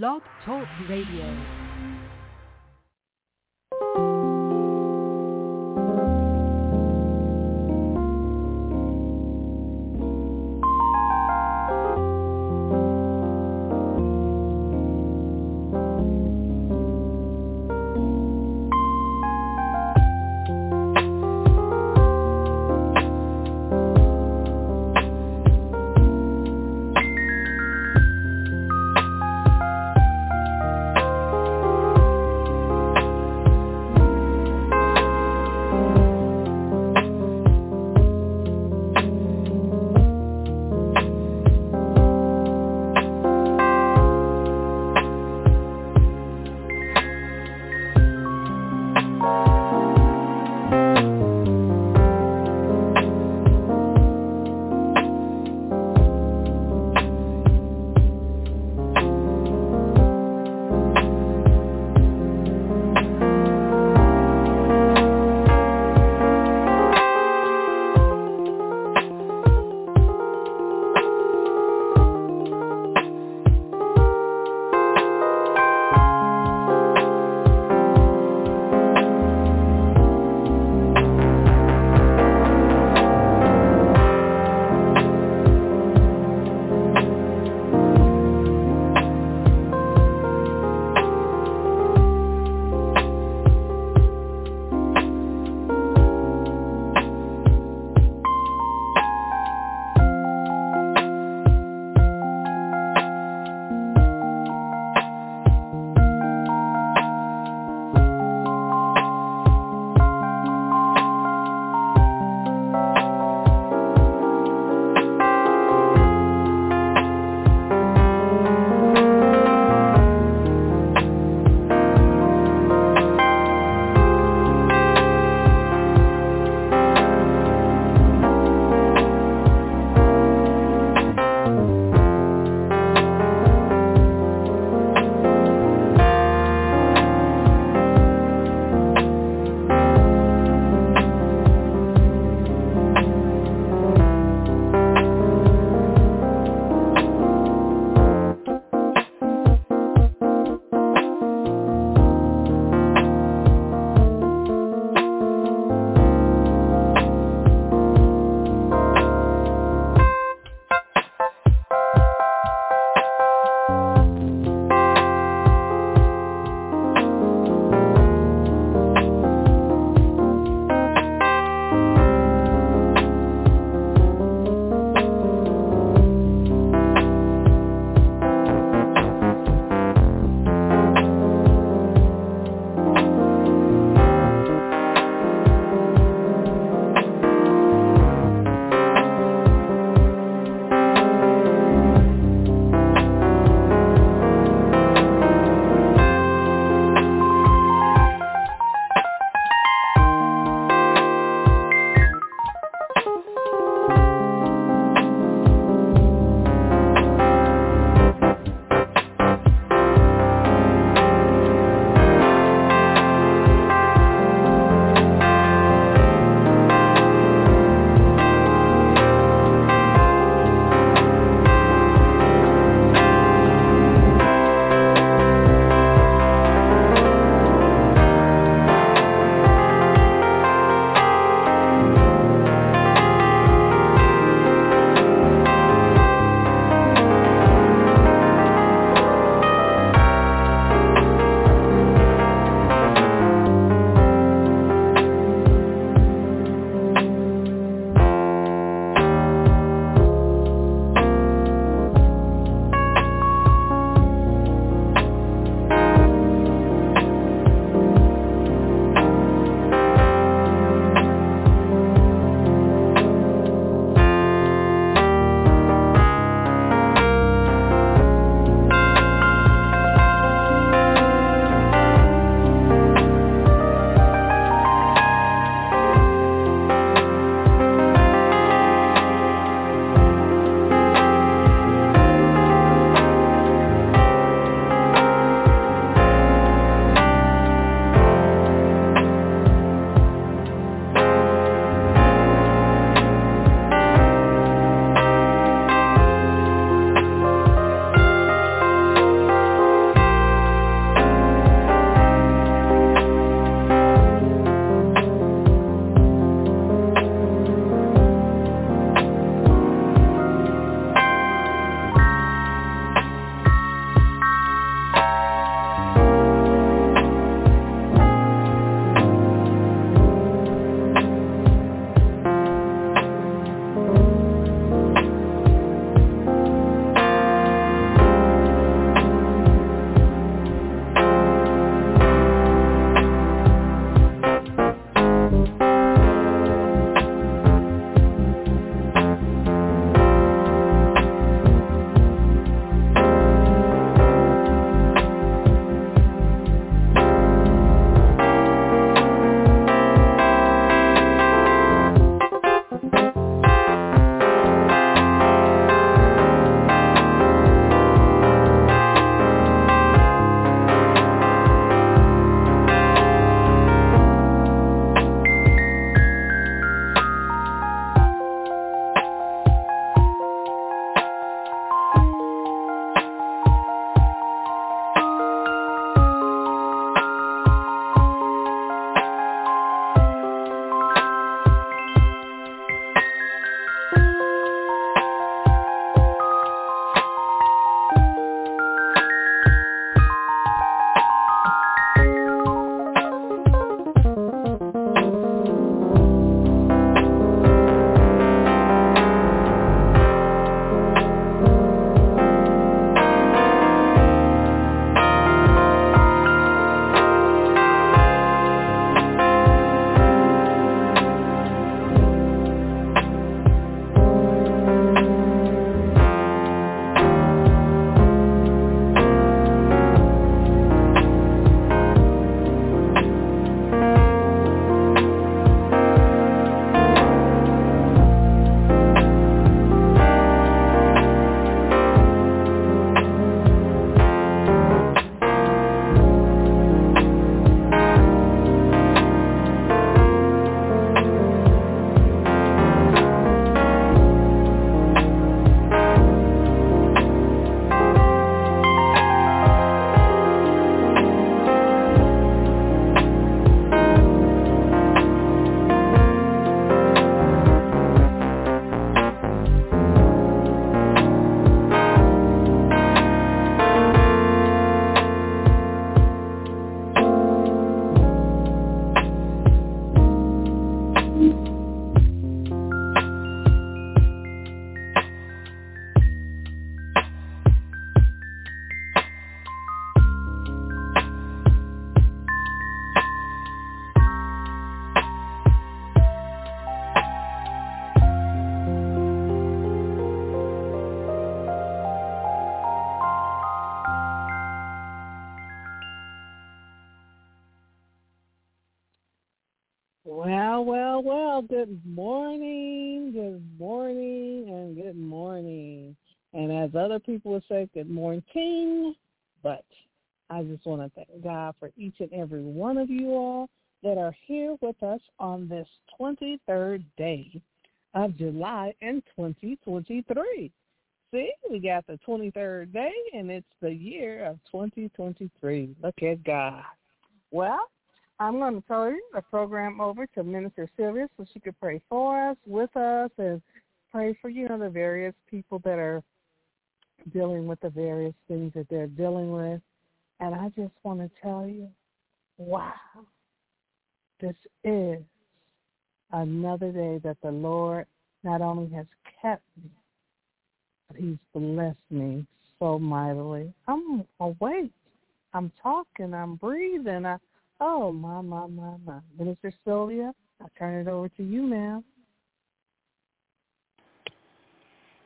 Blog Talk Radio. People would say, good morning, King. But I just want to thank God for each and every one of you all that are here with us on this 23rd day of July in 2023. See, we got the 23rd day, and it's the year of 2023. Look at God. Well, I'm going to turn the program over to Minister Sylvia so she could pray for us, with us, and pray for, you know, the various people that are dealing with the various things that they're dealing with. And I just want to tell you, wow, this is another day that the Lord not only has kept me, but he's blessed me so mightily. I'm awake. I'm talking. I'm breathing. I, oh, my, my, my, my. Minister Sylvia, I turn it over to you, ma'am.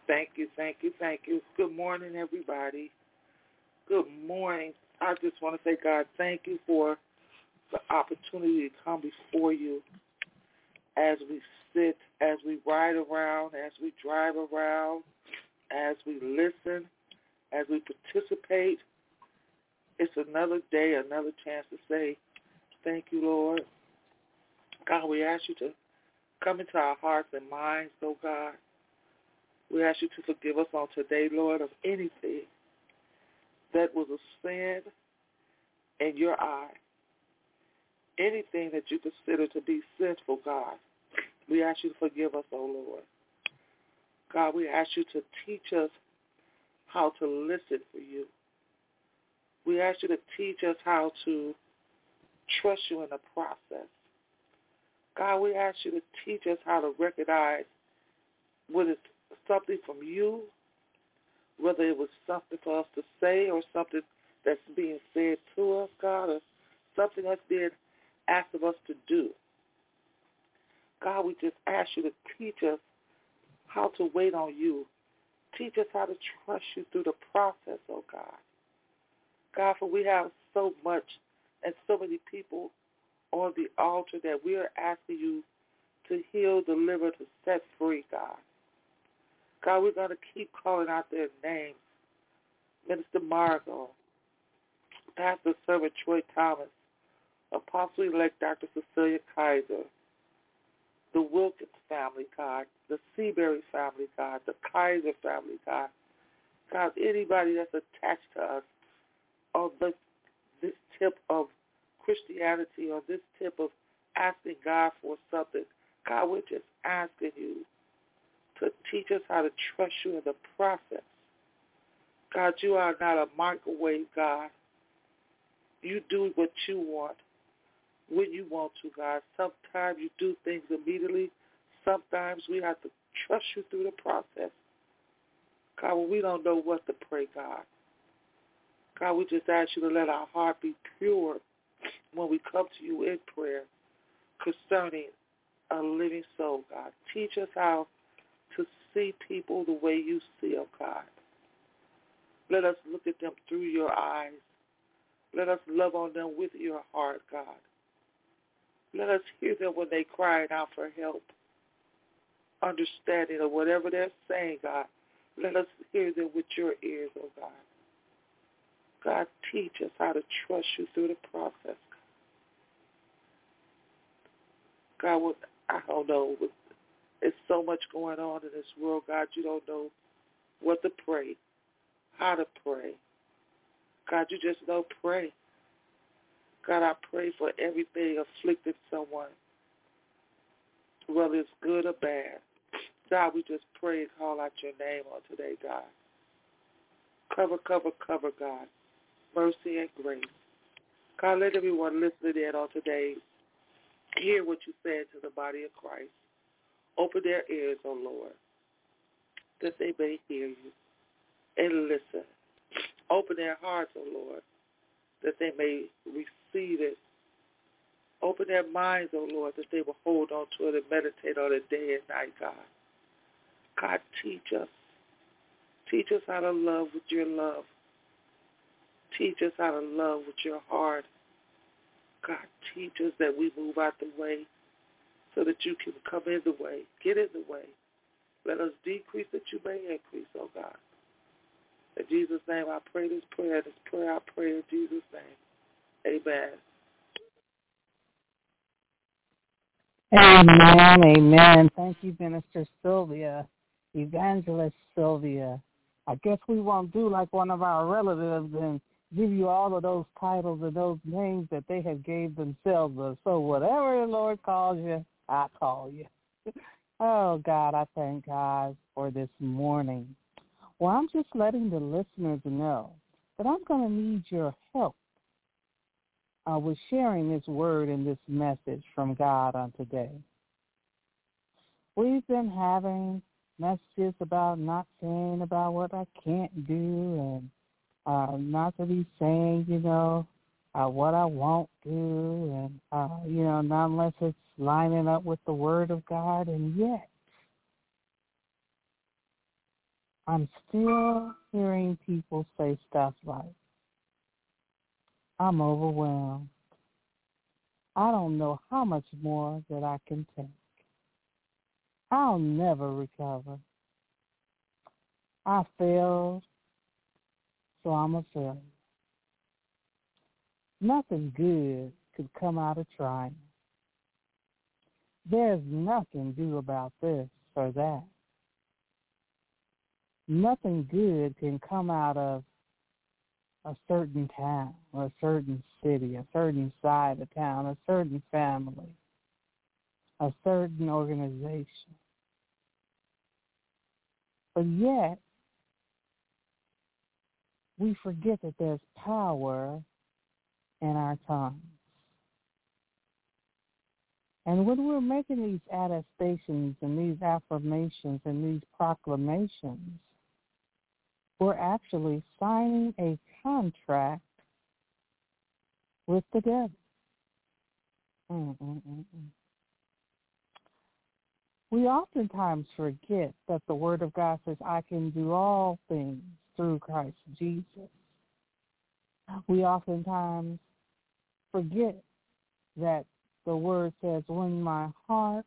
Thank you, thank you, thank you. Good morning, everybody. Good morning. I just want to say, God, thank you for the opportunity to come before you as we sit, as we ride around, as we drive around, as we listen, as we participate. It's another day, another chance to say, thank you, Lord. God, we ask you to come into our hearts and minds, oh God. We ask you to forgive us on today, Lord, of anything that was a sin in your eye. Anything that you consider to be sinful, God. We ask you to forgive us, O oh Lord. God, we ask you to teach us how to listen for you. We ask you to teach us how to trust you in the process. God, we ask you to teach us how to recognize what is something from you, whether it was something for us to say or something that's being said to us, God, or something that's being asked of us to do. God, we just ask you to teach us how to wait on you. Teach us how to trust you through the process, oh God. God, for we have so much and so many people on the altar that we are asking you to heal, deliver, to set free, God. God, we're going to keep calling out their names. Minister Margot, Pastor Servant Troy Thomas, Apostle-elect Dr. Cecilia Kaiser, the Wilkins family, God, the Seabury family, God, the Kaiser family, God. God, anybody that's attached to us on this, this tip of Christianity, on this tip of asking God for something, God, we're just asking you to teach us how to trust you in the process. God, you are not a microwave, God. You do what you want when you want to, God. Sometimes you do things immediately. Sometimes we have to trust you through the process. God, we don't know what to pray, God. God, we just ask you to let our heart be pure when we come to you in prayer concerning a living soul, God. Teach us how to see people the way you see them, God. Let us look at them through your eyes. Let us love on them with your heart, God. Let us hear them when they cry out for help, understanding of whatever they're saying, God. Let us hear them with your ears, oh God. God, teach us how to trust you through the process. God, what I don't know. There's so much going on in this world, God. You don't know what to pray, how to pray. God, you just know pray. God, I pray for everything afflicted someone, whether it's good or bad. God, we just pray and call out your name on today, God. Cover, cover, cover, God. Mercy and grace. God, let everyone listening in on today hear what you said to the body of Christ. Open their ears, O oh Lord, that they may hear you and listen. Open their hearts, O oh Lord, that they may receive it. Open their minds, O oh Lord, that they will hold on to it and meditate on it day and night, God. God, teach us. Teach us how to love with your love. Teach us how to love with your heart. God, teach us that we move out the way so that you can come in the way, get in the way. Let us decrease that you may increase, oh God. In Jesus' name I pray this prayer. This prayer I pray in Jesus' name. Amen. Amen, amen. Thank you, Minister Sylvia, Evangelist Sylvia. I guess we won't do like one of our relatives and give you all of those titles and those names that they have gave themselves. So whatever the Lord calls you, I call you. oh God, I thank God for this morning. Well, I'm just letting the listeners know that I'm going to need your help uh, with sharing this word and this message from God on today. We've been having messages about not saying about what I can't do and uh, not to be saying, you know, uh, what I won't do and, uh, you know, not unless it's lining up with the Word of God. And yet, I'm still hearing people say stuff like, I'm overwhelmed. I don't know how much more that I can take. I'll never recover. I failed, so I'm a failure. Nothing good could come out of trying. There's nothing due about this or that. Nothing good can come out of a certain town or a certain city, a certain side of town, a certain family, a certain organization. But yet, we forget that there's power in our tongues. And when we're making these attestations and these affirmations and these proclamations, we're actually signing a contract with the devil. Mm-mm-mm. We oftentimes forget that the Word of God says, I can do all things through Christ Jesus. We oftentimes forget that the Word says, when my heart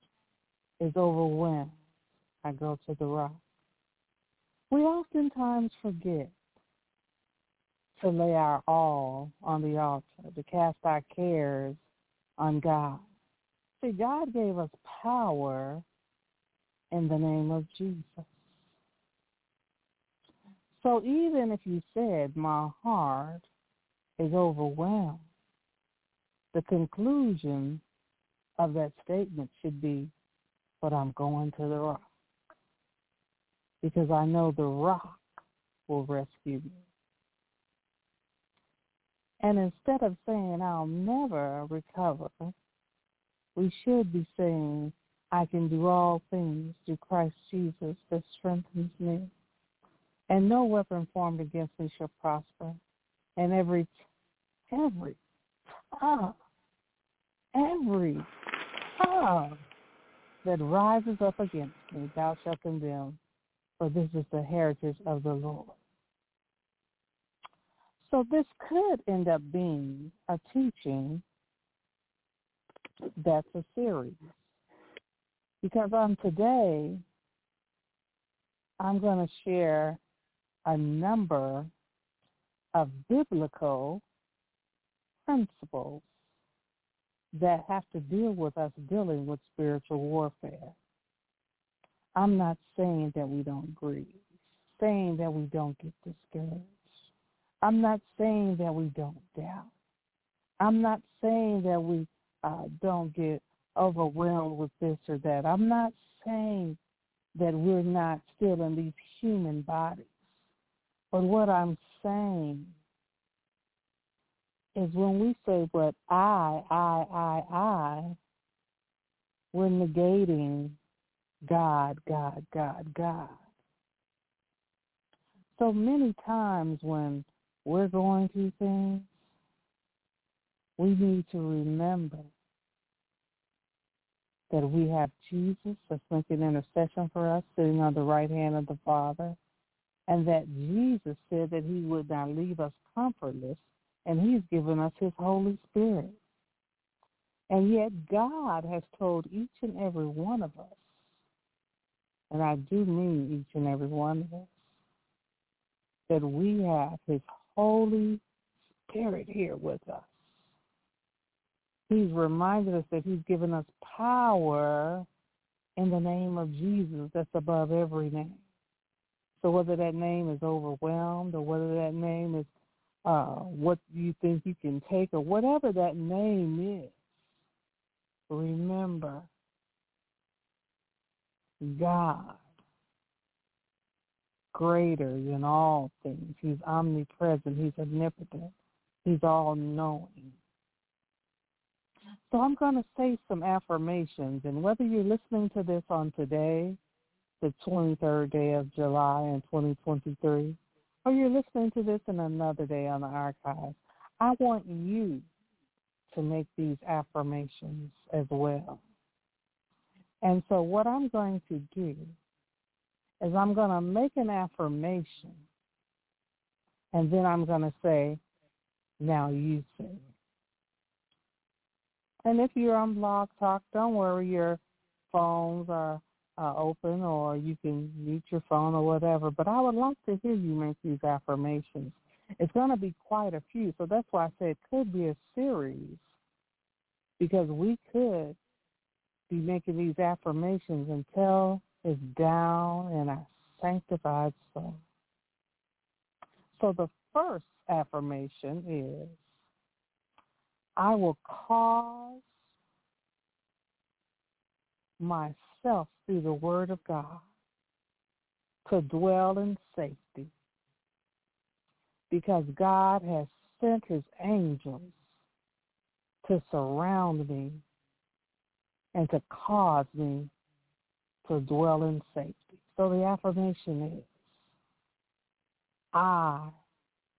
is overwhelmed, I go to the rock. We oftentimes forget to lay our all on the altar, to cast our cares on God. See, God gave us power in the name of Jesus. So even if you said, my heart is overwhelmed, the conclusion of that statement should be, but I'm going to the rock. Because I know the rock will rescue me. And instead of saying, I'll never recover, we should be saying, I can do all things through Christ Jesus that strengthens me. And no weapon formed against me shall prosper. And every, every, ah, every tongue that rises up against me, thou shalt condemn. For this is the heritage of the Lord. So this could end up being a teaching that's a series. Because on today, I'm going to share a number of biblical principles that have to deal with us dealing with spiritual warfare. I'm not saying that we don't grieve, saying that we don't get discouraged. I'm not saying that we don't doubt. I'm not saying that we uh, don't get overwhelmed with this or that. I'm not saying that we're not still in these human bodies. But what I'm saying is when we say what I, I, I, I, we're negating God, God, God, God. So many times when we're going through things, we need to remember that we have Jesus that's making intercession for us, sitting on the right hand of the Father, and that Jesus said that he would not leave us comfortless, and he's given us his Holy Spirit. And yet God has told each and every one of us, and I do mean each and every one of us, that we have his Holy Spirit here with us. He's reminded us that he's given us power in the name of Jesus that's above every name. So whether that name is overwhelmed or whether that name is uh, what you think you can take or whatever that name is, remember God greater than all things. He's omnipresent. He's omnipotent. He's all-knowing. So I'm going to say some affirmations, and whether you're listening to this on today, the 23rd day of July in 2023, or you're listening to this in another day on the archive, I want you to make these affirmations as well. And so what I'm going to do is I'm going to make an affirmation, and then I'm going to say, now you say. And if you're on Blog Talk, don't worry, your phones are uh, open or you can mute your phone or whatever. But I would like to hear you make these affirmations. It's going to be quite a few, so that's why I said it could be a series because we could be making these affirmations until it's down in our sanctified soul. So the first affirmation is I will cause through the word of God to dwell in safety because God has sent his angels to surround me and to cause me to dwell in safety. So the affirmation is, I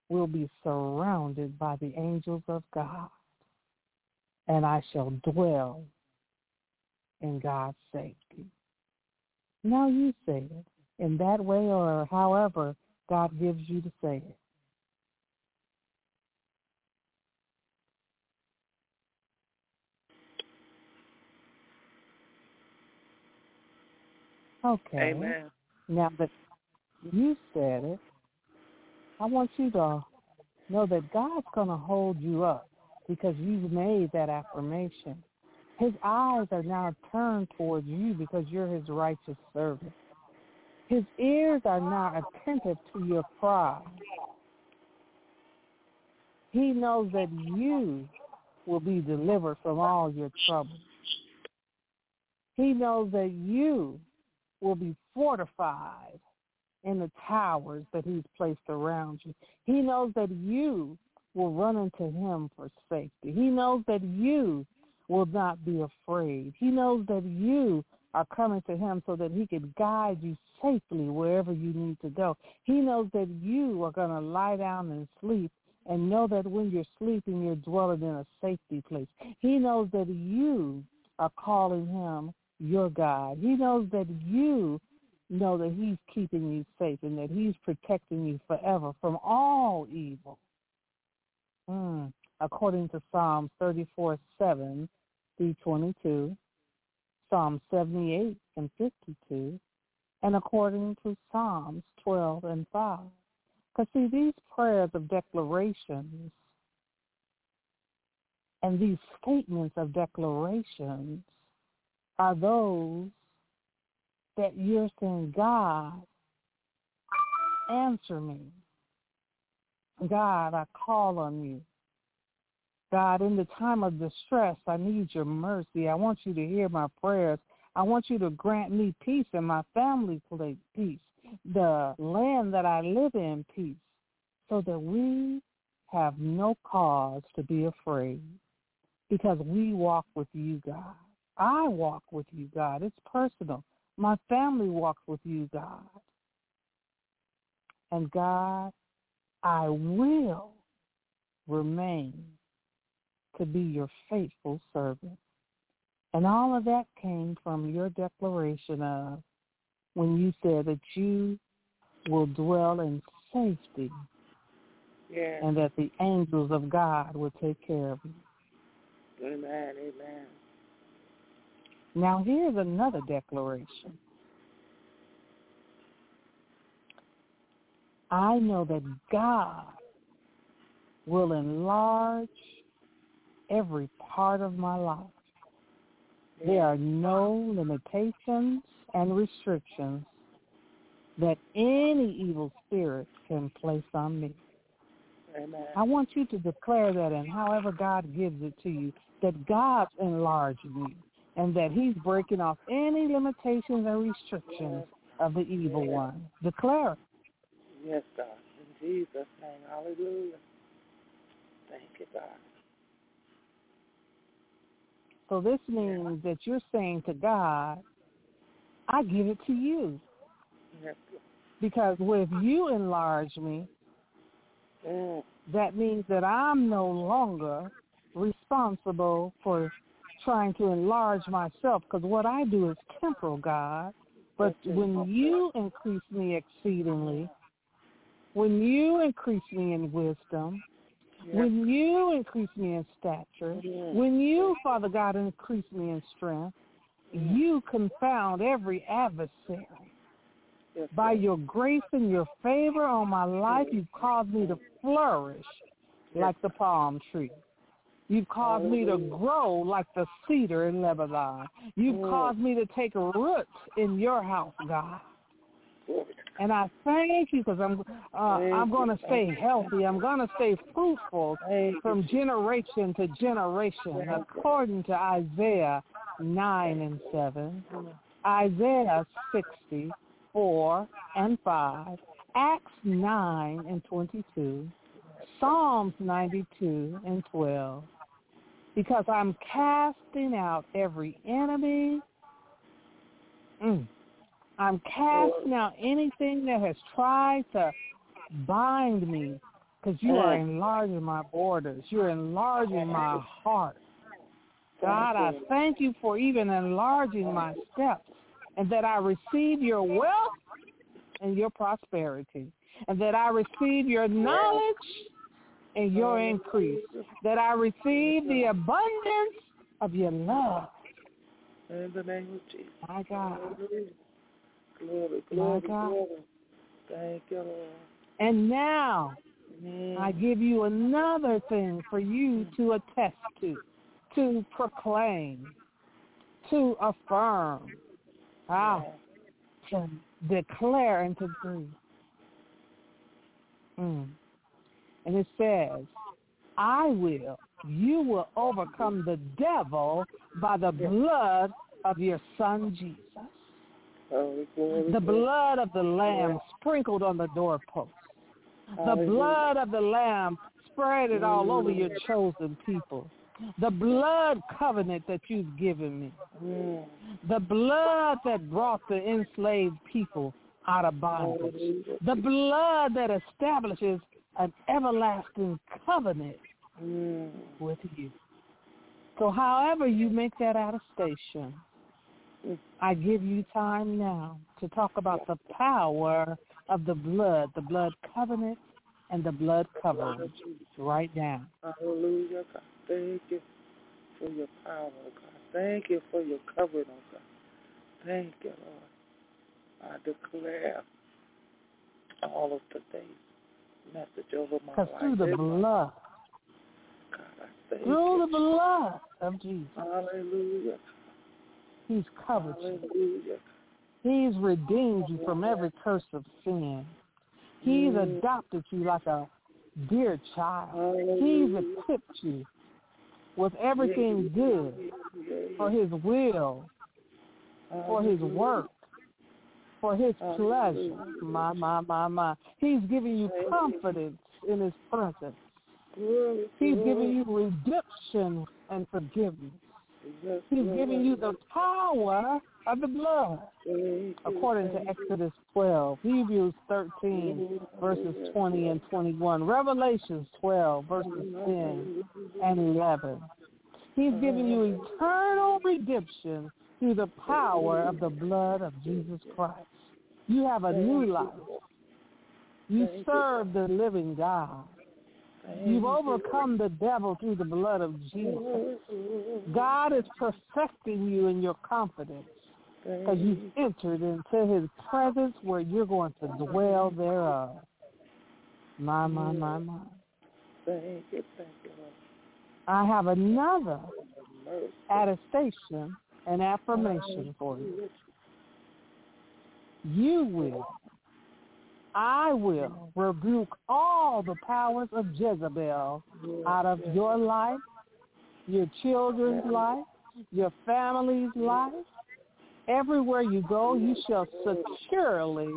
will be surrounded by the angels of God and I shall dwell in God's safety. Now you say it in that way or however God gives you to say it. Okay. Amen. Now that you said it, I want you to know that God's going to hold you up because you've made that affirmation. His eyes are now turned towards you because you're his righteous servant. His ears are now attentive to your cry. He knows that you will be delivered from all your troubles. He knows that you will be fortified in the towers that he's placed around you. He knows that you will run into him for safety. He knows that you will not be afraid. He knows that you are coming to him so that he can guide you safely wherever you need to go. He knows that you are going to lie down and sleep and know that when you're sleeping, you're dwelling in a safety place. He knows that you are calling him your God. He knows that you know that he's keeping you safe and that he's protecting you forever from all evil. Mm. According to Psalm 34, 7 through 22, Psalm 78 and 52, and according to Psalms 12 and 5. Because see, these prayers of declarations and these statements of declarations are those that you're saying, God, answer me. God, I call on you. God, in the time of distress, I need your mercy. I want you to hear my prayers. I want you to grant me peace and my family peace, the land that I live in peace, so that we have no cause to be afraid because we walk with you, God. I walk with you, God. It's personal. My family walks with you, God. And God, I will remain to be your faithful servant. And all of that came from your declaration of when you said that you will dwell in safety and that the angels of God will take care of you. Amen. Amen. Now here's another declaration. I know that God will enlarge every part of my life. There are no limitations and restrictions that any evil spirit can place on me. Amen. I want you to declare that and however God gives it to you, that God's enlarging you and that he's breaking off any limitations and restrictions of the evil one. Declare. Yes, God. In Jesus' name. Hallelujah. Thank you, God. So this means that you're saying to God, I give it to you. Because with you enlarge me, Mm. that means that I'm no longer responsible for trying to enlarge myself because what I do is temporal, God. But when you increase me exceedingly, when you increase me in wisdom, Yes. when you increase me in stature, when you, Father God, increase me in strength, you confound every adversary. Yes, By your grace and your favor on my life, you've caused me to flourish like the palm tree. You've caused me to grow like the cedar in Lebanon. You've caused me to take root in your house, God. And I thank you because I'm uh, I'm going to stay healthy. I'm going to stay fruitful from generation to generation, according to Isaiah 9 and 7. Mm. Isaiah 64 and 5, Acts 9 and 22, Psalms 92 and 12. Because I'm casting out every enemy. Mm. I'm casting out anything that has tried to bind me because you are enlarging my borders. You're enlarging my heart. God, I Thank you. thank you for even enlarging my steps and that I receive your wealth and your prosperity and that I receive your knowledge and your increase, that I receive the abundance of your love. In the name of Jesus. My God. Glory, glory, glory. Thank you, Lord. And now Mm. I give you another thing for you to attest to, to proclaim, to affirm, ah, to declare and to breathe. Mm. And it says, I will, you will overcome the devil by the blood of your son Jesus. Glory, The blood of the lamb sprinkled on the doorpost. The blood of the lamb spread it all over your chosen people. The blood covenant that you've given me. Mm. The blood that brought the enslaved people out of bondage. The blood that establishes an everlasting covenant Mm. with you. So however you make that attestation, Mm. I give you time now to talk about the power of the blood, the blood covenant and the blood covering right now. Hallelujah, God. Thank you for your power, God. Thank you for your covering, oh God. Thank you, Lord. I declare all of today's message over my life. through the blood, God, I thank through you. the blood of Jesus, Hallelujah. He's covered you. He's redeemed you from every curse of sin. He's Mm. adopted you like a dear child. He's equipped you with everything good for his will, for his work, for his pleasure. My, my, my, my. He's giving you confidence in his presence. He's giving you redemption and forgiveness. He's giving you the power of the blood, according to. Exodus 12, Hebrews 13, verses 20 and 21, Revelations 12, verses 10 and 11. He's giving you eternal redemption through the power of the blood of Jesus Christ. You have a new life. You serve the living God. You've overcome the devil through the blood of Jesus. God is perfecting you in your confidence because you've entered into his presence where you're going to dwell thereof. My, my, my, my. Thank you, thank you, I have another attestation and affirmation for you. You will, I will rebuke all the powers of Jezebel out of your life, your children's life, your family's life. Everywhere you go, you shall securely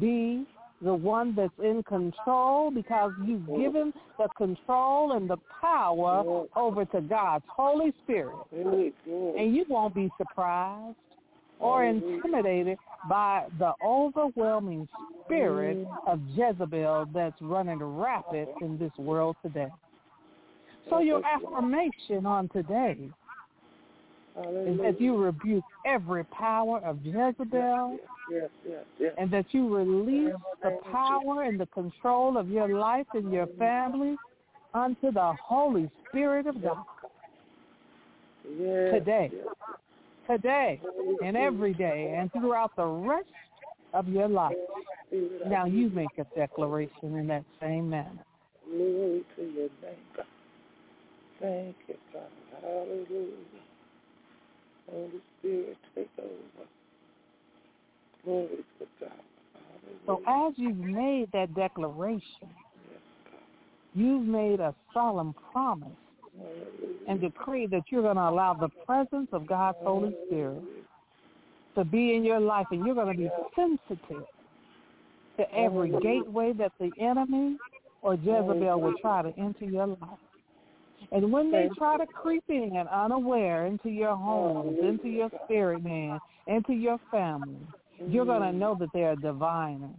be the one that's in control because you've given the control and the power over to God's Holy Spirit. And you won't be surprised or mm-hmm. intimidated by the overwhelming spirit mm-hmm. of Jezebel that's running rapid in this world today. So your affirmation on today is that you rebuke every power of Jezebel Yes, yes, yes. and that you release the power and the control of your life and your family unto the Holy Spirit of God Yes, today. Today, and every day, and throughout the rest of your life. Now you make a declaration in that same manner. Glory to your name, God. Thank you, God. Hallelujah. Holy Spirit, take over. Glory to God. So as you've made that declaration, Yes, you've made a solemn promise. And decree that you're going to allow the presence of God's Holy Spirit to be in your life and you're going to be sensitive to every gateway that the enemy or Jezebel will try to enter your life. And when they try to creep in and unaware into your homes, into your spirit man, into your family, you're going to know that they're diviners,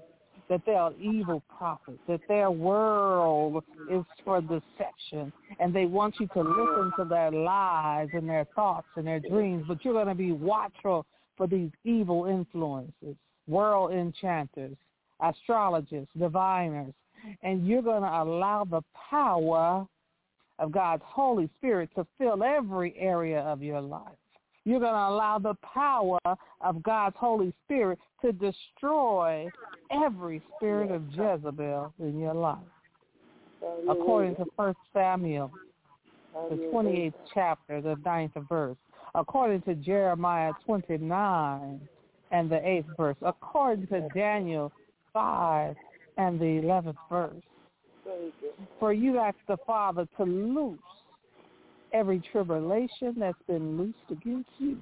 that they're evil prophets, that their world is for deception, and they want you to listen to their lies and their thoughts and their dreams, but you're going to be watchful for these evil influences, world enchanters, astrologers, diviners, and you're going to allow the power of God's Holy Spirit to fill every area of your life. You're going to allow the power of God's Holy Spirit to destroy every spirit of Jezebel in your life. According to 1 Samuel, the 28th chapter, the ninth verse. According to Jeremiah 29 and the 8th verse. According to Daniel 5 and the 11th verse. For you ask the Father to loose every tribulation that's been loosed against you.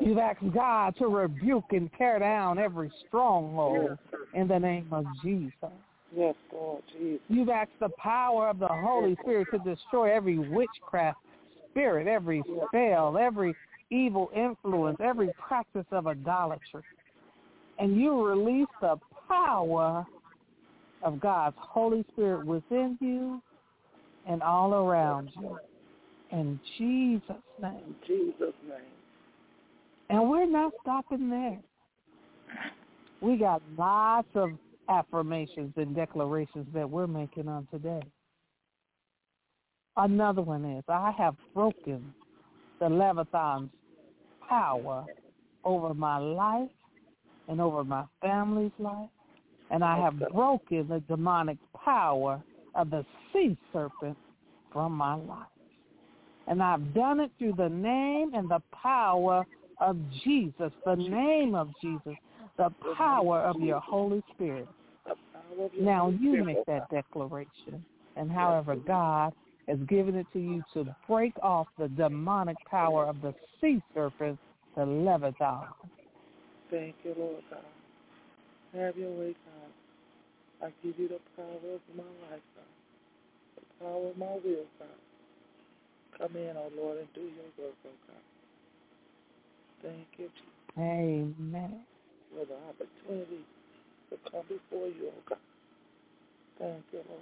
You've asked God to rebuke and tear down every stronghold in the name of Jesus. Yes, Lord Jesus. You've asked the power of the Holy Spirit to destroy every witchcraft spirit, every spell, every evil influence, every practice of idolatry. And you release the power of God's Holy Spirit within you and all around you. In Jesus' name. In Jesus' name. And we're not stopping there. We got lots of affirmations and declarations that we're making on today. Another one is, I have broken the Leviathan's power over my life and over my family's life. And I have broken the demonic power of the sea serpent from my life. And I've done it through the name and the power of Jesus, the name of Jesus, the power of your Holy Spirit. Now you make that declaration. And however God has given it to you to break off the demonic power of the sea serpent, the Leviathan. Thank you, Lord God. Have your way, God. I give you the power of my life, God. The power of my will, God. Come in, oh Lord, and do your work, oh God. Thank you, Jesus, Amen. for the opportunity to come before you, oh God. Thank you, Lord.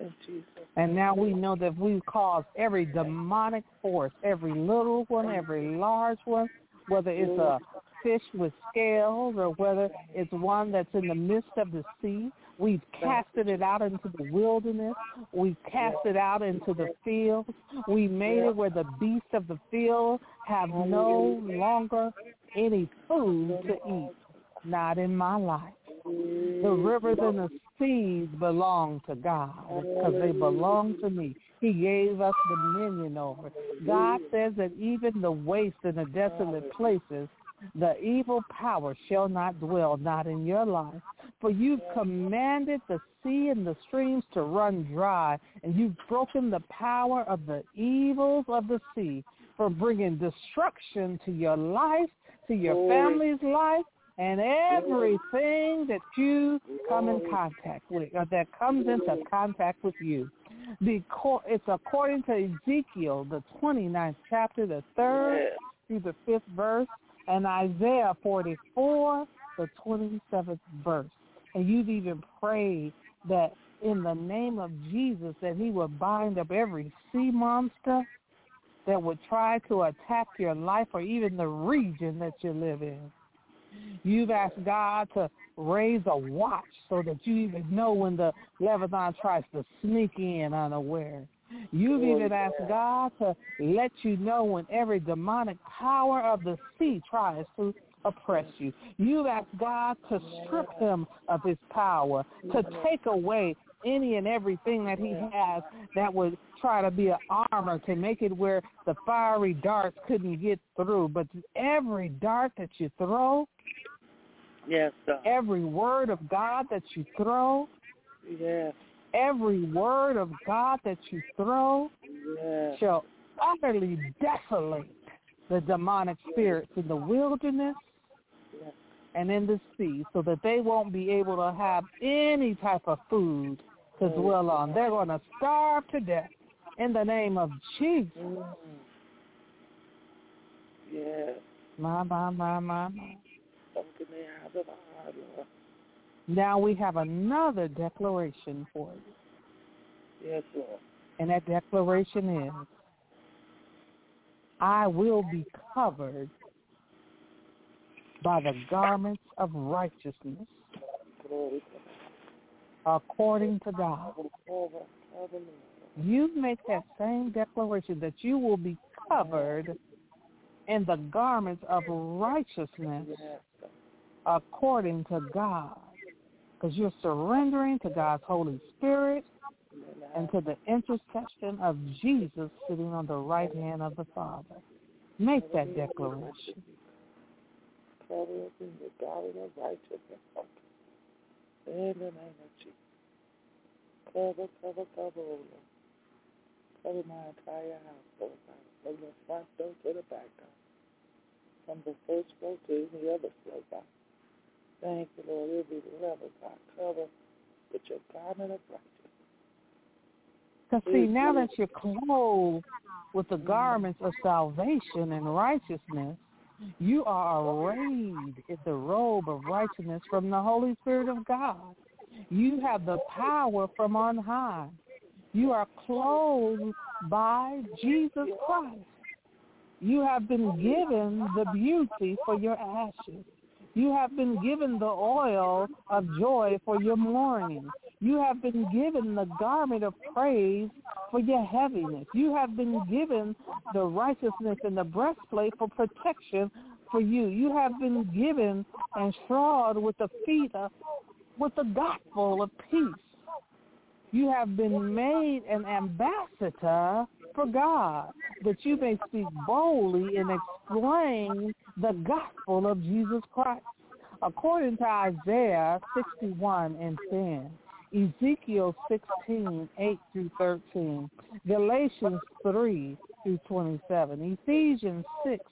In Jesus' And now we know that we've caused every demonic force, every little one, every large one, whether it's a fish with scales or whether it's one that's in the midst of the sea, We've casted it out into the wilderness. We've cast it out into the fields. We made it where the beasts of the field have no longer any food to eat. Not in my life. The rivers and the seas belong to God because they belong to me. He gave us dominion over. God says that even the waste and the desolate places, the evil power shall not dwell, not in your life. For you've commanded the sea and the streams to run dry, and you've broken the power of the evils of the sea for bringing destruction to your life, to your family's life, and everything that you come in contact with, or that comes into contact with you. The it's according to Ezekiel, the 29th chapter, the third through the fifth verse, and Isaiah 44, the 27th verse. And you've even prayed that in the name of Jesus that he would bind up every sea monster that would try to attack your life or even the region that you live in. You've asked God to raise a watch so that you even know when the Leviathan tries to sneak in unaware. You've even asked God to let you know when every demonic power of the sea tries to oppress you. You've asked God to strip him of his power, to take away any and everything that he has that would try to be an armor to make it where the fiery darts couldn't get through. But every dart that you throw, yes, God. every word of God that you throw, yes. Every word of God that you throw shall utterly desolate the demonic spirits in the wilderness and in the sea so that they won't be able to have any type of food to dwell on. They're going to starve to death in the name of Jesus. Mm. Yes. My, my, my, my, my. Now we have another declaration for you. Yes, Lord. And that declaration is, I will be covered by the garments of righteousness according to God. to Cover, cover me. You make that same declaration that you will be covered in the garments of righteousness according to God. Because you're surrendering to God's Holy Spirit and to the intercession of Jesus sitting on the right hand of the Father. Make that declaration. In the name of Jesus. Cover, cover, cover, oh Lord. Cover my entire house, oh God. From the front door to the back door. From the first floor to the other floor, God. Thank you, Lord. Every level, God. Cover with your garment of righteousness. Because see, now that you're clothed with the garments of salvation and righteousness, you are arrayed in the robe of righteousness from the Holy Spirit of God. You have the power from on high. You are clothed by Jesus Christ. You have been given the beauty for your ashes. You have been given the oil of joy for your mourning. You have been given the garment of praise for your heaviness. You have been given the righteousness and the breastplate for protection for you. You have been given and shod with the feet of, with the gospel of peace. You have been made an ambassador for God, that you may speak boldly and explain the gospel of Jesus Christ. According to Isaiah 61 and 10, Ezekiel 16, 8 through 13, Galatians 3 through 27, Ephesians 6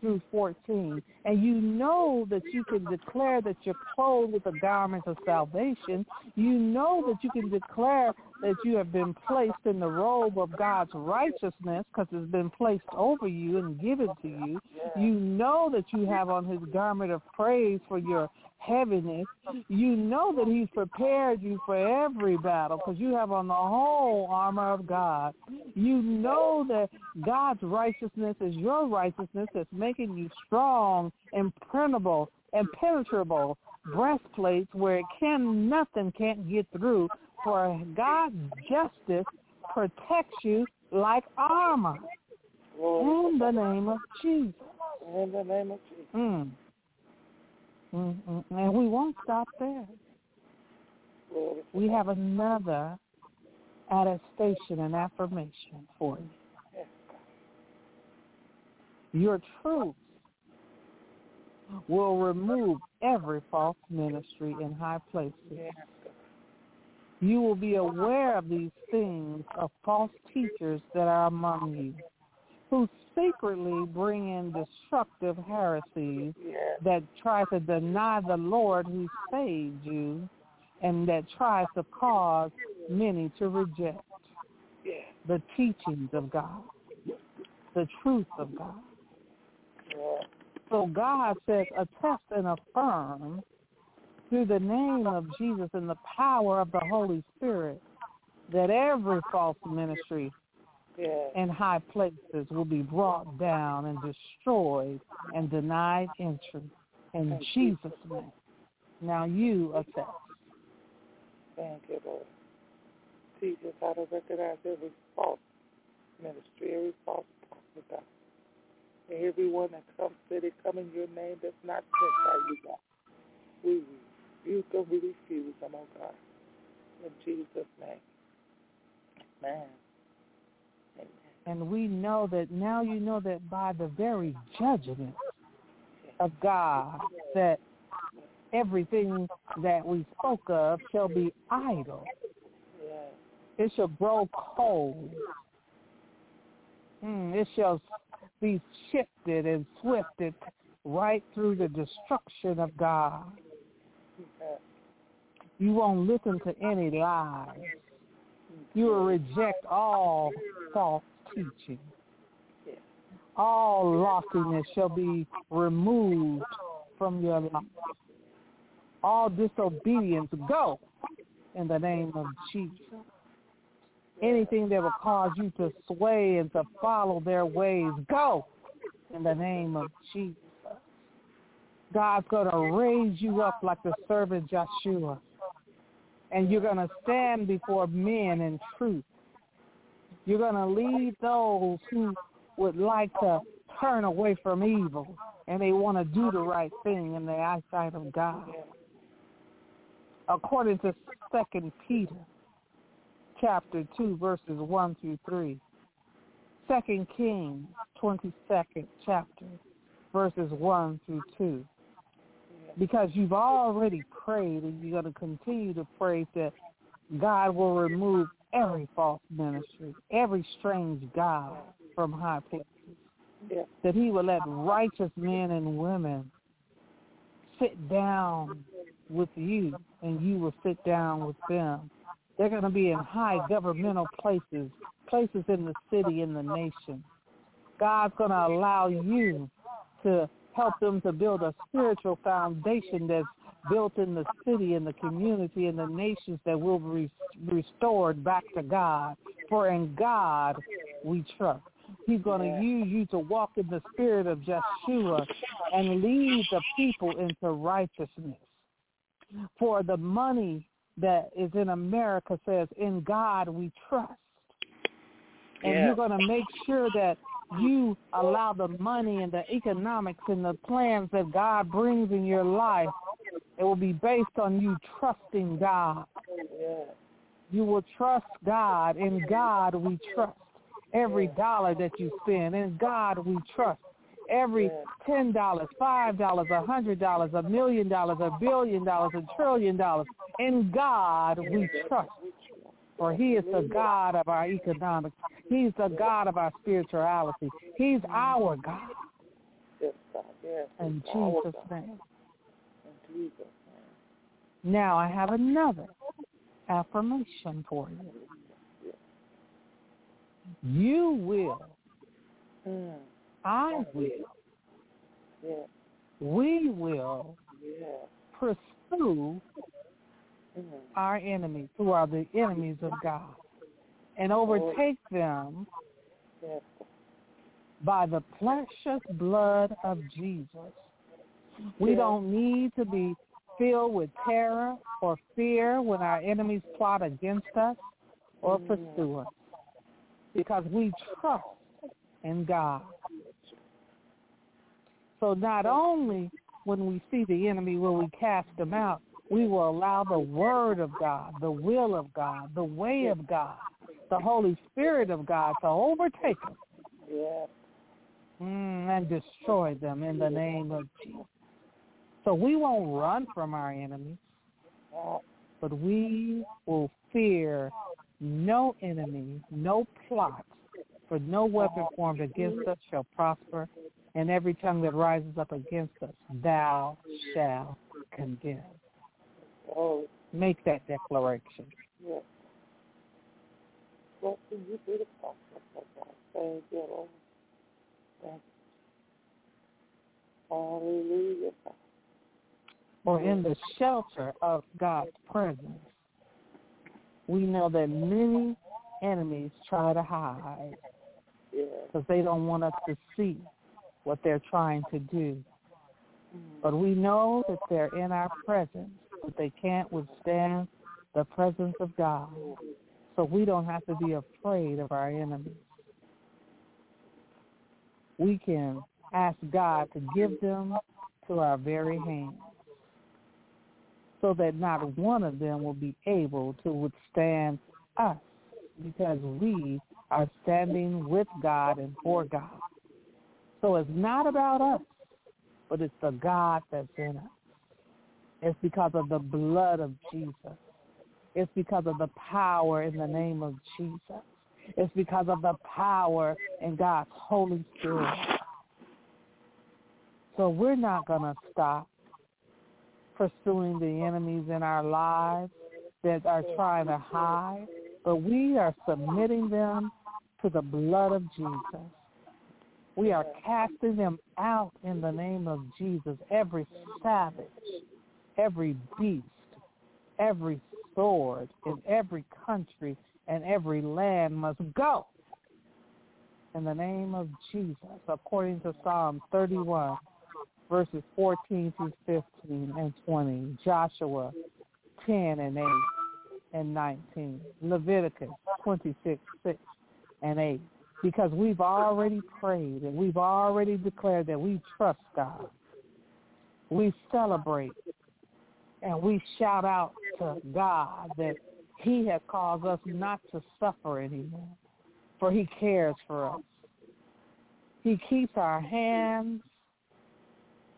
through 14, and you know that you can declare that you're clothed with the garments of salvation. You know that you can declare that you have been placed in the robe of God's righteousness because it's been placed over you and given to you. You know that you have on his garment of praise for your heaviness. You know that he's prepared you for every battle because you have on the whole armor of God. You know that God's righteousness is your righteousness that's making you strong, impregnable, impenetrable breastplates where it can nothing can't get through. For God's justice protects you like armor. In the name of Jesus. In the name of Jesus. Mm. Mm-mm. And we won't stop there. We have another attestation and affirmation for you. Yes, Your truth will remove every false ministry in high places. Yes, You will be aware of these things of false teachers that are among you, who secretly bring in destructive heresies that try to deny the Lord who saved you and that tries to cause many to reject the teachings of God, the truth of God. So God says, attest and affirm through the name of Jesus and the power of the Holy Spirit that every false ministry Yes. in high places will be brought down and destroyed and denied entry in Thank Jesus' name. Now you attest. Thank you, Lord. Teach us how to recognize every false ministry, every false prophet, God. And everyone that comes to they come in your name that's not sent by you, God. We them, we refuse them, oh God. In Jesus' name. Amen. Amen. And we know that now you know that by the very judgment of God that everything that we spoke of shall be idle. It shall grow cold. Mm, it shall be shifted and swifted right through the destruction of God. You won't listen to any lies. You will reject all false teaching. All loftiness shall be removed from your life. All disobedience go in the name of Jesus. Anything that will cause you to sway and to follow their ways, go in the name of Jesus. God's going to raise you up like the servant Joshua. And you're going to stand before men in truth. You're going to lead those who would like to turn away from evil and they want to do the right thing in the eyesight of God. According to Second Peter chapter 2 verses 1 through 3. Second Kings 22nd chapter verses 1 through 2 because you've already prayed and you're going to continue to pray that God will remove every false ministry, every strange God from high places, Yes. that he will let righteous men and women sit down with you and you will sit down with them. They're going to be in high governmental places, places in the city, in the nation. God's going to allow you to help them to build a spiritual foundation that's built in the city and the community and the nations that will be restored back to God. For in God we trust. He's going to use you to walk in the spirit of Joshua and lead the people into righteousness. For the money that is in America says, in God we trust. And Yeah. you're going to make sure that you allow the money and the economics and the plans that God brings in your life. It will be based on you trusting God. You will trust God. In God we trust. Every dollar that you spend, in God we trust. Every ten dollars, five dollars, a hundred dollars, a million dollars, a billion dollars, a trillion dollars. In God we trust. For he is the God of our economics. He's the God of our spirituality. He's our God. Yes, God. Yes. In Jesus' name. In Jesus' name. Now I have another affirmation for you. You will, Mm. I will, Yes. we will Yes. pursue. Our enemies, who are the enemies of God, and overtake them by the precious blood of Jesus. We don't need to be filled with terror or fear when our enemies plot against us or mm. pursue us because we trust in God. So not only when we see the enemy will we cast them out, we will allow the word of God, the will of God, the way of God, the Holy Spirit of God to overtake them Yes. mm, and destroy them in the name of Jesus. So we won't run from our enemies, but we will fear no enemy, no plot, for no weapon formed against us shall prosper, and every tongue that rises up against us thou shalt condemn. Oh, Make that declaration. yes. Can you do to prosper, God? Thank you, Lord. Hallelujah. Or in the shelter of God's presence, we know that many enemies try to hide because they don't want us to see what they're trying to do. Mm-hmm. But we know that they're in our presence, but they can't withstand the presence of God. So we don't have to be afraid of our enemies. We can ask God to give them to our very hands so that not one of them will be able to withstand us because we are standing with God and for God. So it's not about us, but it's the God that's in us. It's because of the blood of Jesus. It's because of the power in the name of Jesus. It's because of the power in God's Holy Spirit. So we're not going to stop pursuing the enemies in our lives that are trying to hide, but we are submitting them to the blood of Jesus. We are casting them out in the name of Jesus. Every savage, every beast, every sword in every country and every land must go in the name of Jesus, according to Psalm 31, verses 14 through 15 and 20, Joshua 10 and 8 and 19, Leviticus 26, 6 and 8, because we've already prayed and we've already declared that we trust God. We celebrate and we shout out to God that he has caused us not to suffer anymore, for he cares for us. He keeps our hands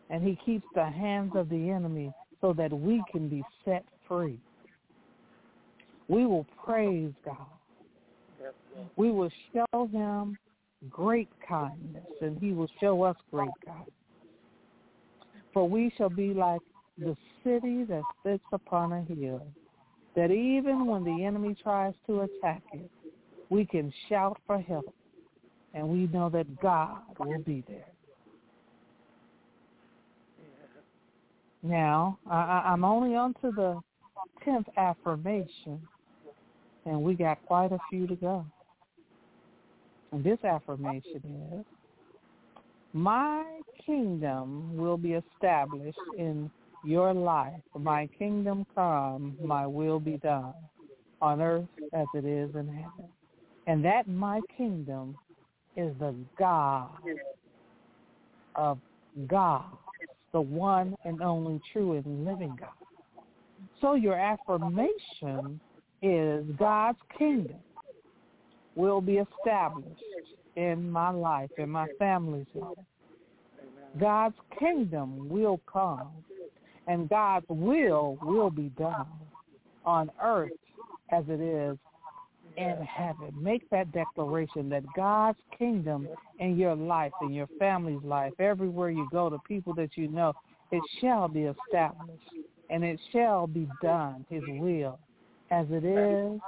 and he keeps the hands of the enemy so that we can be set free. We will praise God. We will show him great kindness, and he will show us great kindness. For we shall be like the city that sits upon a hill, that even when the enemy tries to attack it, we can shout for help, and we know that God will be there. Now, I, I'm only on to the tenth affirmation, and we got quite a few to go. And this affirmation is, my kingdom will be established in your life. My kingdom come, my will be done on earth as it is in heaven. And that my kingdom is the God of God, the one and only true and living God. So your affirmation is God's kingdom will be established in my life, in my family's life. God's kingdom will come and God's will will be done on earth as it is in heaven. Make that declaration that God's kingdom in your life, in your family's life, everywhere you go, the people that you know, it shall be established and it shall be done, his will, as it is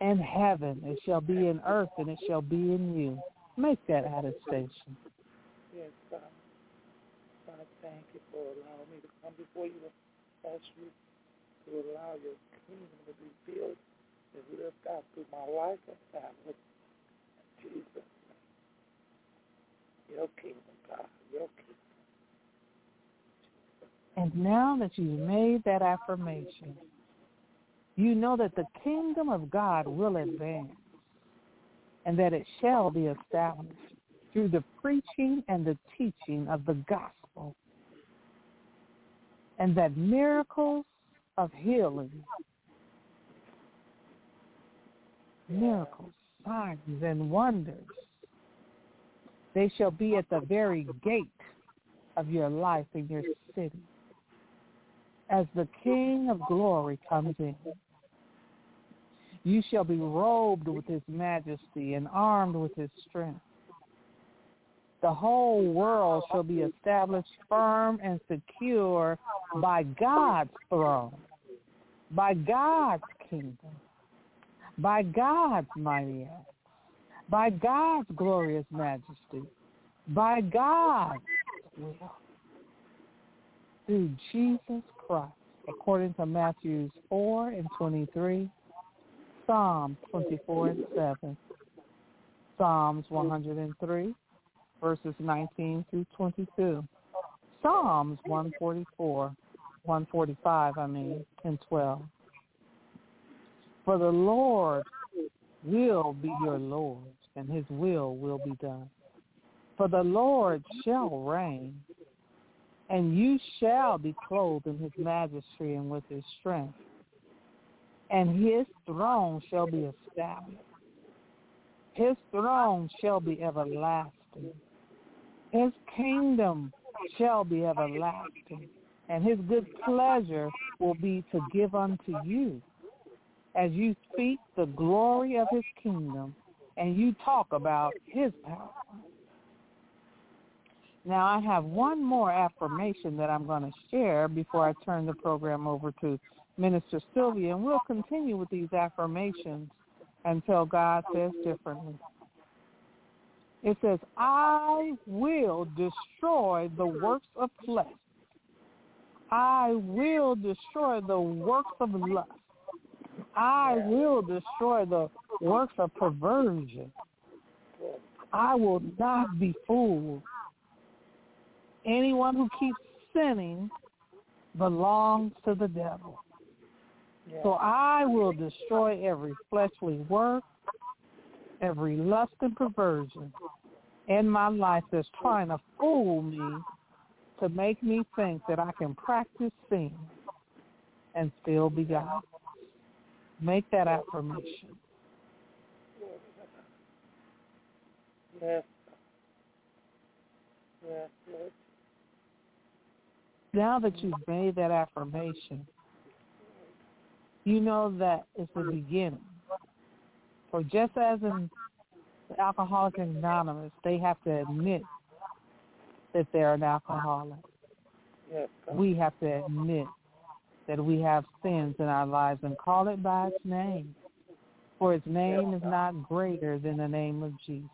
in heaven. It shall be in earth and it shall be in you. Make that attestation. Yes, God. God, thank you for allowing me to come before you ask you to allow your kingdom to be built and lived out through my life and family. Jesus'. Your kingdom, God. Your kingdom. And now that you've made that affirmation, you know that the kingdom of God will advance and that it shall be established through the preaching and the teaching of the gospel and that miracles of healing, miracles, signs, and wonders, they shall be at the very gate of your life in your city as the King of glory comes in. You shall be robed with his majesty and armed with his strength. The whole world oh, shall be established firm and secure by God's throne, by God's kingdom, by God's mighty act, by God's glorious majesty, by God's will, through Jesus Christ, according to Matthew 4 and 23, Psalm 24 and 7, Psalms 103, verses 19 through 22, Psalms 144, 145, I mean, and 12. For the Lord will be your Lord, and his will will be done. For the Lord shall reign, and you shall be clothed in his majesty and with his strength, and his throne shall be established. His throne shall be everlasting. His kingdom shall be everlasting, and his good pleasure will be to give unto you as you speak the glory of his kingdom and you talk about his power. Now, I have one more affirmation that I'm going to share before I turn the program over to Minister Sylvia, and we'll continue with these affirmations until God says differently. It says, I will destroy the works of flesh. I will destroy the works of lust. I will destroy the works of perversion. I will not be fooled. Anyone who keeps sinning belongs to the devil. So I will destroy every fleshly work, every lust and perversion in my life that's trying to fool me to make me think that I can practice sin and still be God. Make that affirmation. Yes. Yes. Now that you've made that affirmation, you know that it's the beginning. For just as in Alcoholics Anonymous, they have to admit that they're an alcoholic. Yes. We have to admit that we have sins in our lives and call it by its name. For its name is not greater than the name of Jesus.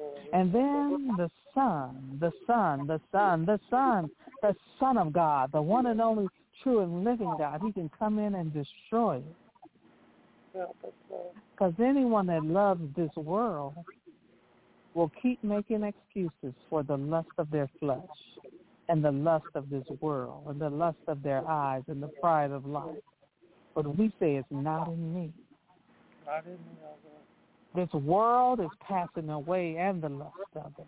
Mm-hmm. And then the Son, the Son, the Son, the Son, the Son of God, the one and only true and living God, he can come in and destroy it. Because anyone that loves this world will keep making excuses for the lust of their flesh and the lust of this world and the lust of their eyes and the pride of life. But we say it's not in me. Not in me, This world is passing away and the lust of it.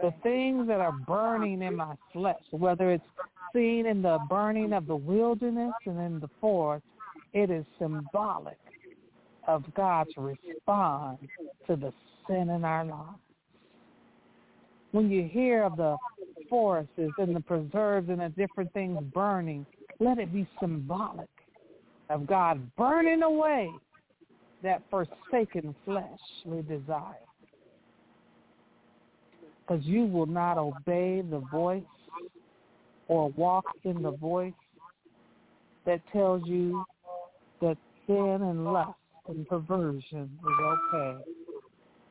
The things that are burning in my flesh, whether it's seen in the burning of the wilderness and in the forest, it is symbolic of God's response to the sin in our lives. When you hear of the forests and the preserves and the different things burning, let it be symbolic of God burning away that forsaken fleshly desire. Because you will not obey the voice or walk in the voice that tells you that sin and lust and perversion is okay.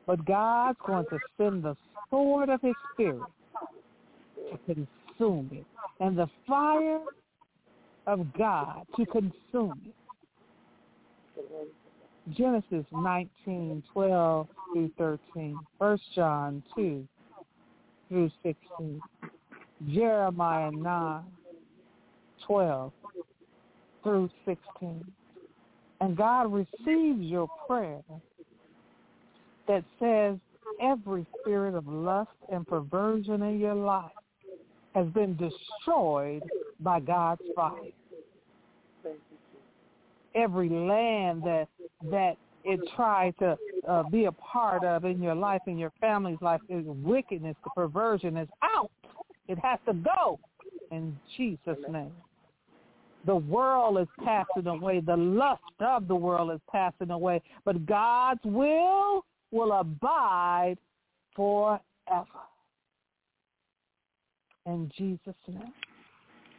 But God's going to send the sword of his spirit to consume it and the fire of God to consume it. Genesis 19, 12 through 13, 1 John 2 through 16, Jeremiah 9, 12 through 16. And God receives your prayer that says every spirit of lust and perversion in your life has been destroyed by God's fire. Every land that that it tried to uh, be a part of in your life, in your family's life, is wickedness, the perversion is out. It has to go in Jesus' name. The world is passing away. The lust of the world is passing away. But God's will will abide forever. In Jesus' name.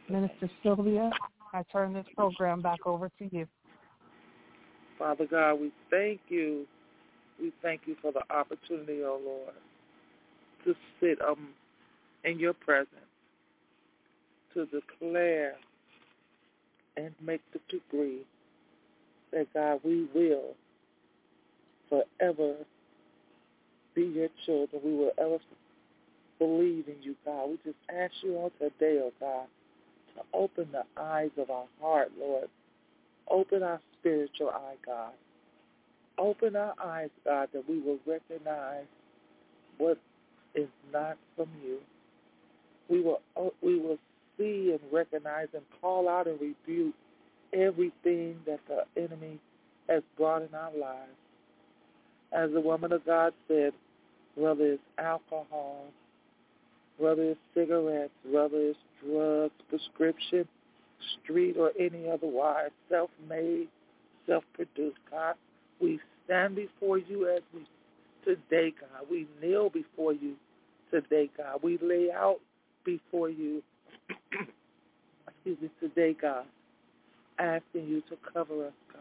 Minister Sylvia, I turn this program back over to you. Father God, we thank you. We thank you for the opportunity, O oh Lord, to sit um, in your presence, to declare and make the decree that, God, we will forever be your children. We will ever believe in you, God. We just ask you on today, oh God, to open the eyes of our heart, Lord. Open our spiritual eye, God. Open our eyes, God, that we will recognize what is not from you. We will we will see and recognize and call out and rebuke everything that the enemy has brought in our lives. As the woman of God said, whether it's alcohol, whether it's cigarettes, whether it's drugs, prescription, street, or any otherwise, self-made, self-produced. God, we stand before you as we today, God. We kneel before you today, God. We lay out before you, excuse me, today, God, asking you to cover us, God.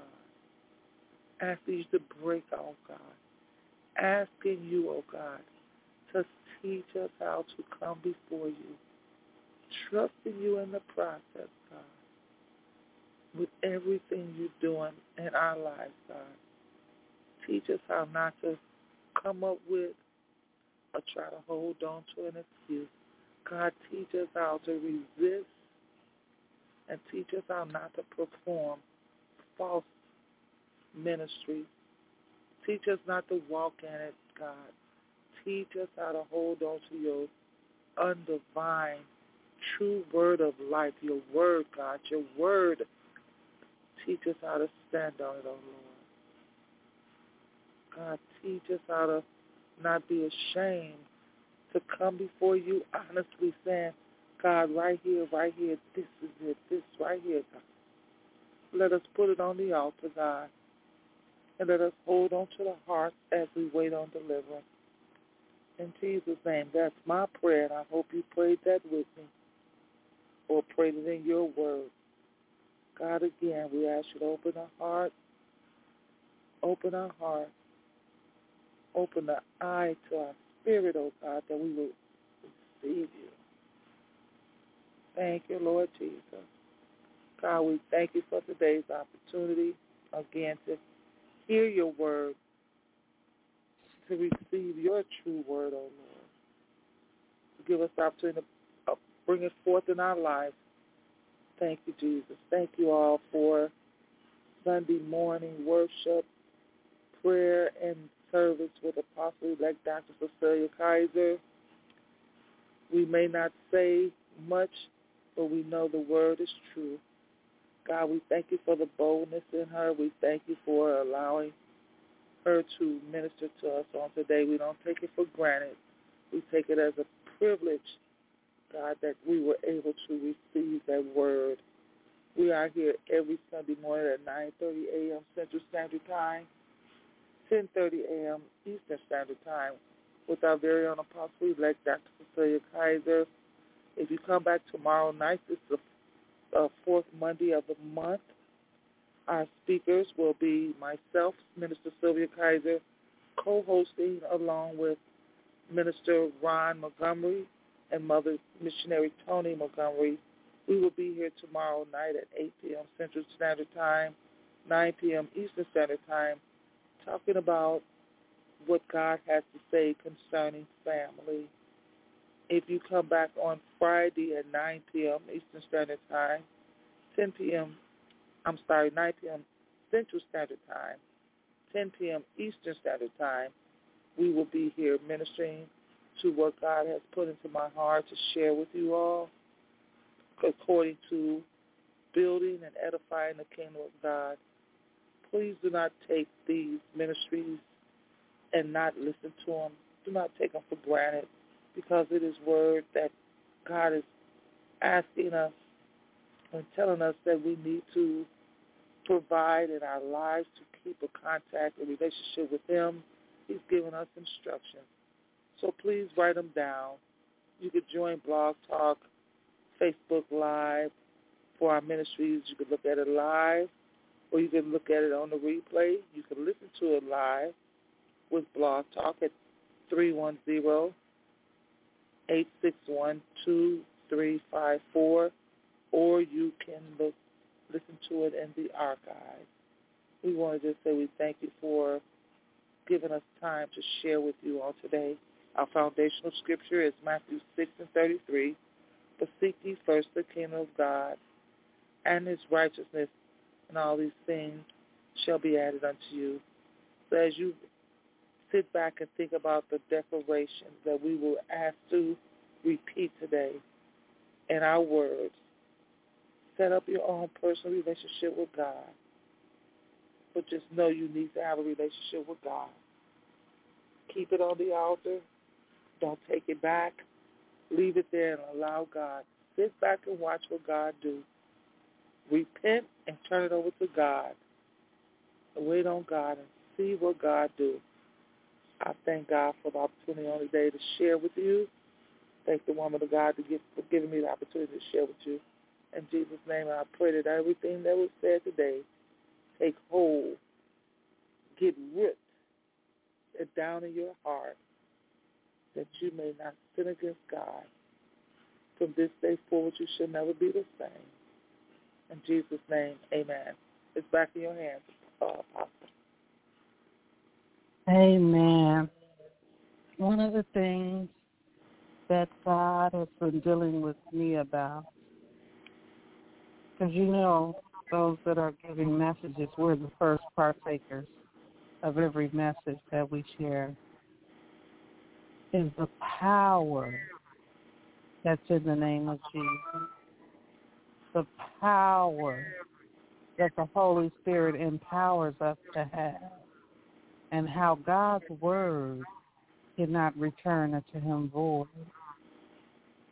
Asking you to break off, God. Asking you, oh God, to teach us how to come before you, trusting you in the process, God, with everything you're doing in our lives, God. Teach us how not to come up with or try to hold on to an excuse. God, teach us how to resist and teach us how not to perform false ministry. Teach us not to walk in it, God. Teach us how to hold on to your undivine, true word of life, your word, God, your word. Teach us how to stand on it, oh Lord. God, teach us how to not be ashamed to come before you honestly saying, God, right here, right here, this is it, this right here, God. Let us put it on the altar, God, and let us hold on to the heart as we wait on deliverance. In Jesus' name, that's my prayer, and I hope you prayed that with me or prayed it in your word. God, again, we ask you to open our heart, open our heart, open the eye to our spirit, oh God, that we will receive you. Thank you, Lord Jesus. God, we thank you for today's opportunity, again, to hear your word to receive your true word, oh Lord. To give us the opportunity to bring it forth in our lives. Thank you, Jesus. Thank you all for Sunday morning worship, prayer, and service with Apostle-elect Dr. Cecilia Kaiser. We may not say much, but we know the word is true. God, we thank you for the boldness in her. We thank you for allowing her to minister to us on today. We don't take it for granted. We take it as a privilege, God, that we were able to receive that word. We are here every Sunday morning at 9.30 a.m. Central Standard Time, 10.30 a.m. Eastern Standard Time with our very own apostle-elect, Dr. Cecilia Kaiser. If you come back tomorrow night, this is the uh, fourth Monday of the month. Our speakers will be myself, Minister Sylvia Kaiser, co-hosting along with Minister Ron Montgomery and Mother Missionary Tony Montgomery. We will be here tomorrow night at 8 p.m. Central Standard Time, 9 p.m. Eastern Standard Time, talking about what God has to say concerning family. If you come back on Friday at 9 p.m. Eastern Standard Time, 10 p.m. I'm sorry, 9 p.m. Central Standard Time, 10 p.m. Eastern Standard Time. We will be here ministering to what God has put into my heart to share with you all according to building and edifying the kingdom of God. Please do not take these ministries and not listen to them. Do not take them for granted because it is word that God is asking us and telling us that we need to provide in our lives to keep a contact, a relationship with him. He's given us instructions. So please write them down. You could join Blog Talk, Facebook Live for our ministries. You could look at it live or you can look at it on the replay. You can listen to it live with Blog Talk at 310 861 2354 or you can look, listen to it in the archive. We want to just say we thank you for giving us time to share with you all today. Our foundational scripture is Matthew 6 and 33. But seek ye first the kingdom of God and his righteousness, and all these things shall be added unto you. So as you sit back and think about the declarations that we will ask to repeat today in our words, set up your own personal relationship with God. But just know you need to have a relationship with God. Keep it on the altar. Don't take it back. Leave it there and allow God. Sit back and watch what God do. Repent and turn it over to God. Wait on God and see what God do. I thank God for the opportunity on today to share with you. Thank the woman of God to give, for giving me the opportunity to share with you. In Jesus' name, I pray that everything that was said today take hold, get ripped it down in your heart, that you may not sin against God. From this day forward, you shall never be the same. In Jesus' name, amen. It's back in your hands, uh. Amen. One of the things that God has been dealing with me about, because you know, those that are giving messages, we're the first partakers of every message that we share, is the power that's in the name of Jesus. The power that the Holy Spirit empowers us to have and how God's word cannot return unto him void,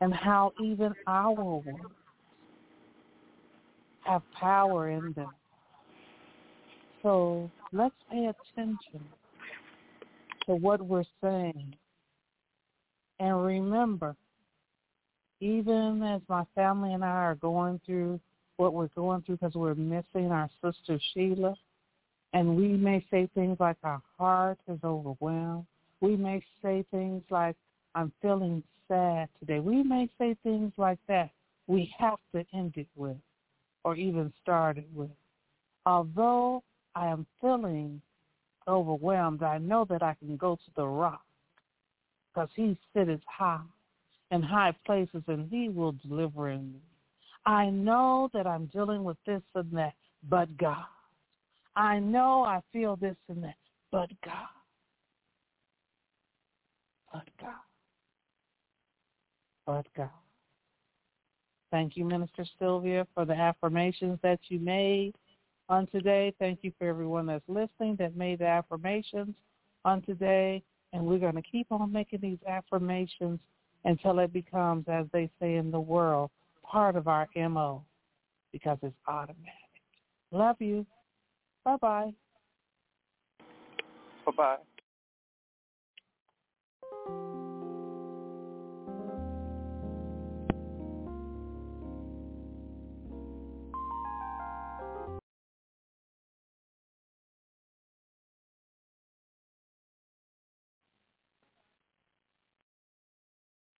and how even our words have power in them. So let's pay attention to what we're saying. And remember, even as my family and I are going through what we're going through because we're missing our sister Sheila, and we may say things like our heart is overwhelmed. We may say things like, I'm feeling sad today. We may say things like that. We have to end it with, or even start it with. Although I am feeling overwhelmed, I know that I can go to the rock because he sitteth high in high places and he will deliver in me. I know that I'm dealing with this and that, but God. I know I feel this and that, but God. But God. But God. Thank you, Minister Sylvia, for the affirmations that you made on today. Thank you for everyone that's listening that made the affirmations on today. And we're going to keep on making these affirmations until it becomes, as they say in the world, part of our MO because it's automatic. Love you. Bye-bye. Bye-bye.